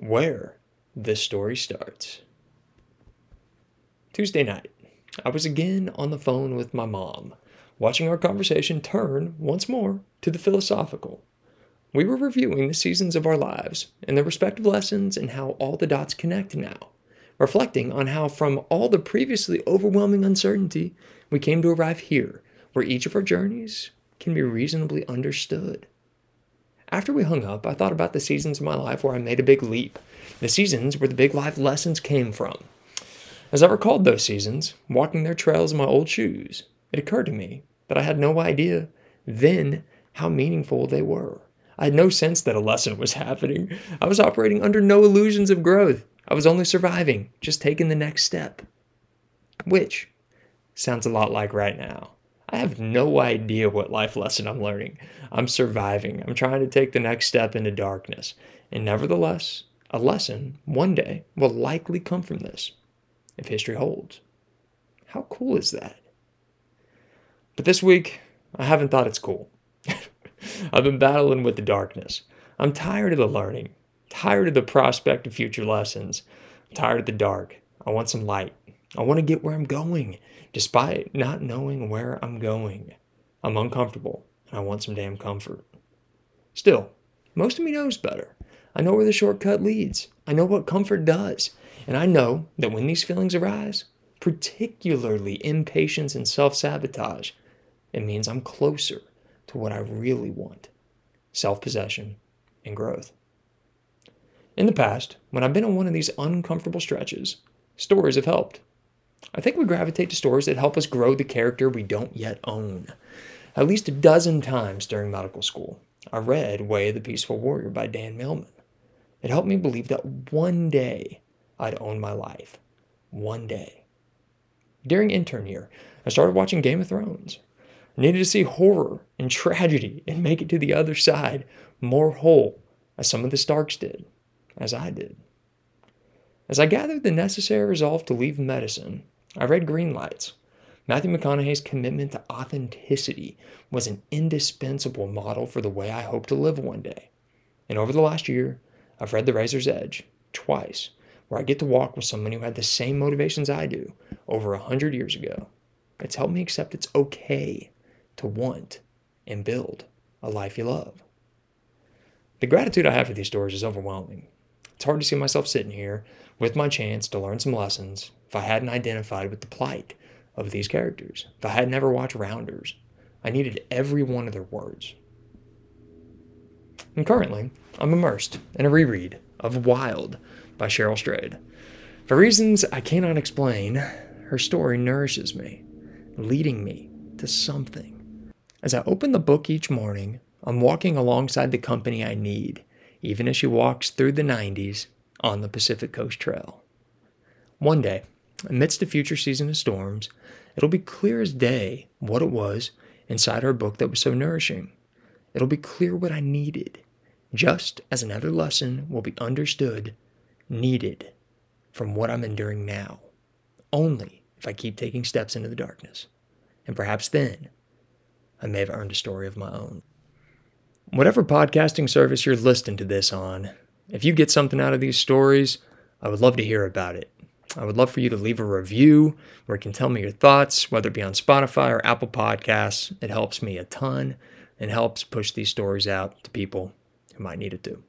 where this story starts. Tuesday night, I was again on the phone with my mom, watching our conversation turn once more to the philosophical. We were reviewing the seasons of our lives and their respective lessons and how all the dots connect now, reflecting on how, from all the previously overwhelming uncertainty, we came to arrive here, where each of our journeys can be reasonably understood. After we hung up, I thought about the seasons of my life where I made a big leap, the seasons where the big life lessons came from. As I recalled those seasons, walking their trails in my old shoes, it occurred to me that I had no idea then how meaningful they were. I had no sense that a lesson was happening. I was operating under no illusions of growth. I was only surviving, just taking the next step. Which sounds a lot like right now. I have no idea what life lesson I'm learning. I'm surviving. I'm trying to take the next step into darkness. And nevertheless, a lesson one day will likely come from this, if history holds. How cool is that? But this week, I haven't thought it's cool. I've been battling with the darkness. I'm tired of the learning, tired of the prospect of future lessons, I'm tired of the dark. I want some light. I want to get where I'm going despite not knowing where I'm going. I'm uncomfortable and I want some damn comfort. Still, most of me knows better. I know where the shortcut leads. I know what comfort does. And I know that when these feelings arise, particularly impatience and self sabotage, it means I'm closer to what I really want self possession and growth. In the past, when I've been on one of these uncomfortable stretches, stories have helped. I think we gravitate to stories that help us grow the character we don't yet own. At least a dozen times during medical school, I read Way of the Peaceful Warrior by Dan Millman. It helped me believe that one day I'd own my life. One day. During intern year, I started watching Game of Thrones. I needed to see horror and tragedy and make it to the other side more whole, as some of the Starks did, as I did. As I gathered the necessary resolve to leave medicine, I read Green Lights. Matthew McConaughey's commitment to authenticity was an indispensable model for the way I hope to live one day. And over the last year, I've read The Razor's Edge twice, where I get to walk with someone who had the same motivations I do over a hundred years ago. It's helped me accept it's okay to want and build a life you love. The gratitude I have for these stories is overwhelming. It's hard to see myself sitting here with my chance to learn some lessons if I hadn't identified with the plight of these characters, if I had never watched Rounders. I needed every one of their words. And currently, I'm immersed in a reread of Wild by Cheryl Strayed. For reasons I cannot explain, her story nourishes me, leading me to something. As I open the book each morning, I'm walking alongside the company I need even as she walks through the 90s on the Pacific Coast Trail. One day, amidst a future season of storms, it'll be clear as day what it was inside her book that was so nourishing. It'll be clear what I needed, just as another lesson will be understood, needed from what I'm enduring now, only if I keep taking steps into the darkness. And perhaps then, I may have earned a story of my own. Whatever podcasting service you're listening to this on, if you get something out of these stories, I would love to hear about it. I would love for you to leave a review where you can tell me your thoughts, whether it be on Spotify or Apple Podcasts. It helps me a ton and helps push these stories out to people who might need it too.